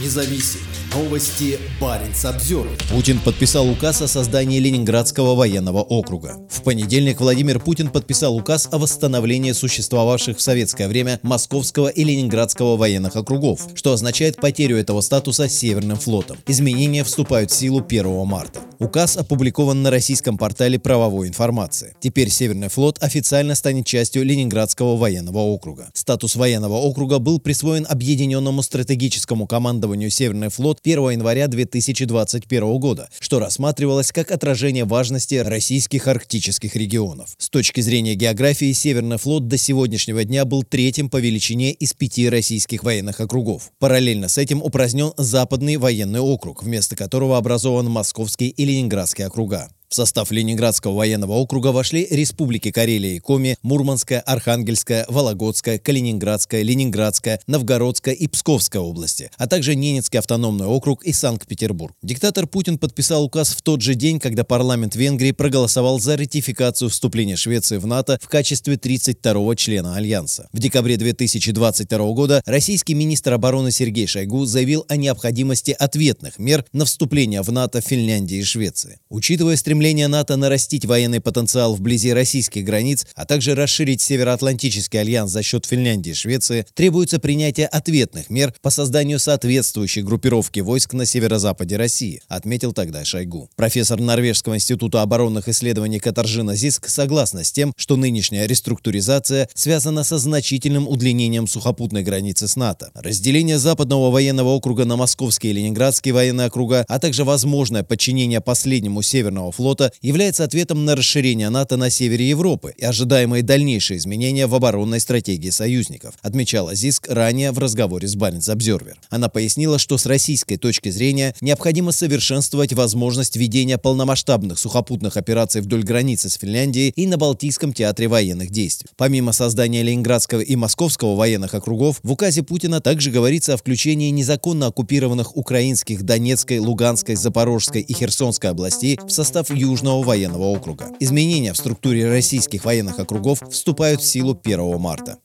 независим. Новости Баренц обзор. Путин подписал указ о создании Ленинградского военного округа. В понедельник Владимир Путин подписал указ о восстановлении существовавших в советское время Московского и Ленинградского военных округов, что означает потерю этого статуса Северным флотом. Изменения вступают в силу 1 марта. Указ опубликован на российском портале правовой информации. Теперь Северный флот официально станет частью Ленинградского военного округа. Статус военного округа был присвоен Объединенному стратегическому командованию Северный флот 1 января 2021 года, что рассматривалось как отражение важности российских арктических регионов. С точки зрения географии, Северный флот до сегодняшнего дня был третьим по величине из пяти российских военных округов. Параллельно с этим упразднен Западный военный округ, вместо которого образован Московский и Ленинградский округа. В состав Ленинградского военного округа вошли республики Карелия и Коми, Мурманская, Архангельская, Вологодская, Калининградская, Ленинградская, Новгородская и Псковская области, а также Ненецкий автономный округ и Санкт-Петербург. Диктатор Путин подписал указ в тот же день, когда парламент Венгрии проголосовал за ратификацию вступления Швеции в НАТО в качестве 32-го члена Альянса. В декабре 2022 года российский министр обороны Сергей Шойгу заявил о необходимости ответных мер на вступление в НАТО Финляндии и Швеции. Учитывая стремление стремление НАТО нарастить военный потенциал вблизи российских границ, а также расширить Североатлантический альянс за счет Финляндии и Швеции, требуется принятие ответных мер по созданию соответствующей группировки войск на северо-западе России, отметил тогда Шойгу. Профессор Норвежского института оборонных исследований Катаржина Зиск согласна с тем, что нынешняя реструктуризация связана со значительным удлинением сухопутной границы с НАТО. Разделение Западного военного округа на Московский и Ленинградский военные округа, а также возможное подчинение последнему Северного флота флота является ответом на расширение НАТО на севере Европы и ожидаемые дальнейшие изменения в оборонной стратегии союзников, отмечала ЗИСК ранее в разговоре с Barents Observer. Она пояснила, что с российской точки зрения необходимо совершенствовать возможность ведения полномасштабных сухопутных операций вдоль границы с Финляндией и на Балтийском театре военных действий. Помимо создания Ленинградского и Московского военных округов, в указе Путина также говорится о включении незаконно оккупированных украинских Донецкой, Луганской, Запорожской и Херсонской областей в состав Южного военного округа. Изменения в структуре российских военных округов вступают в силу 1 марта.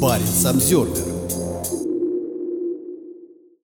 Парень Самсервер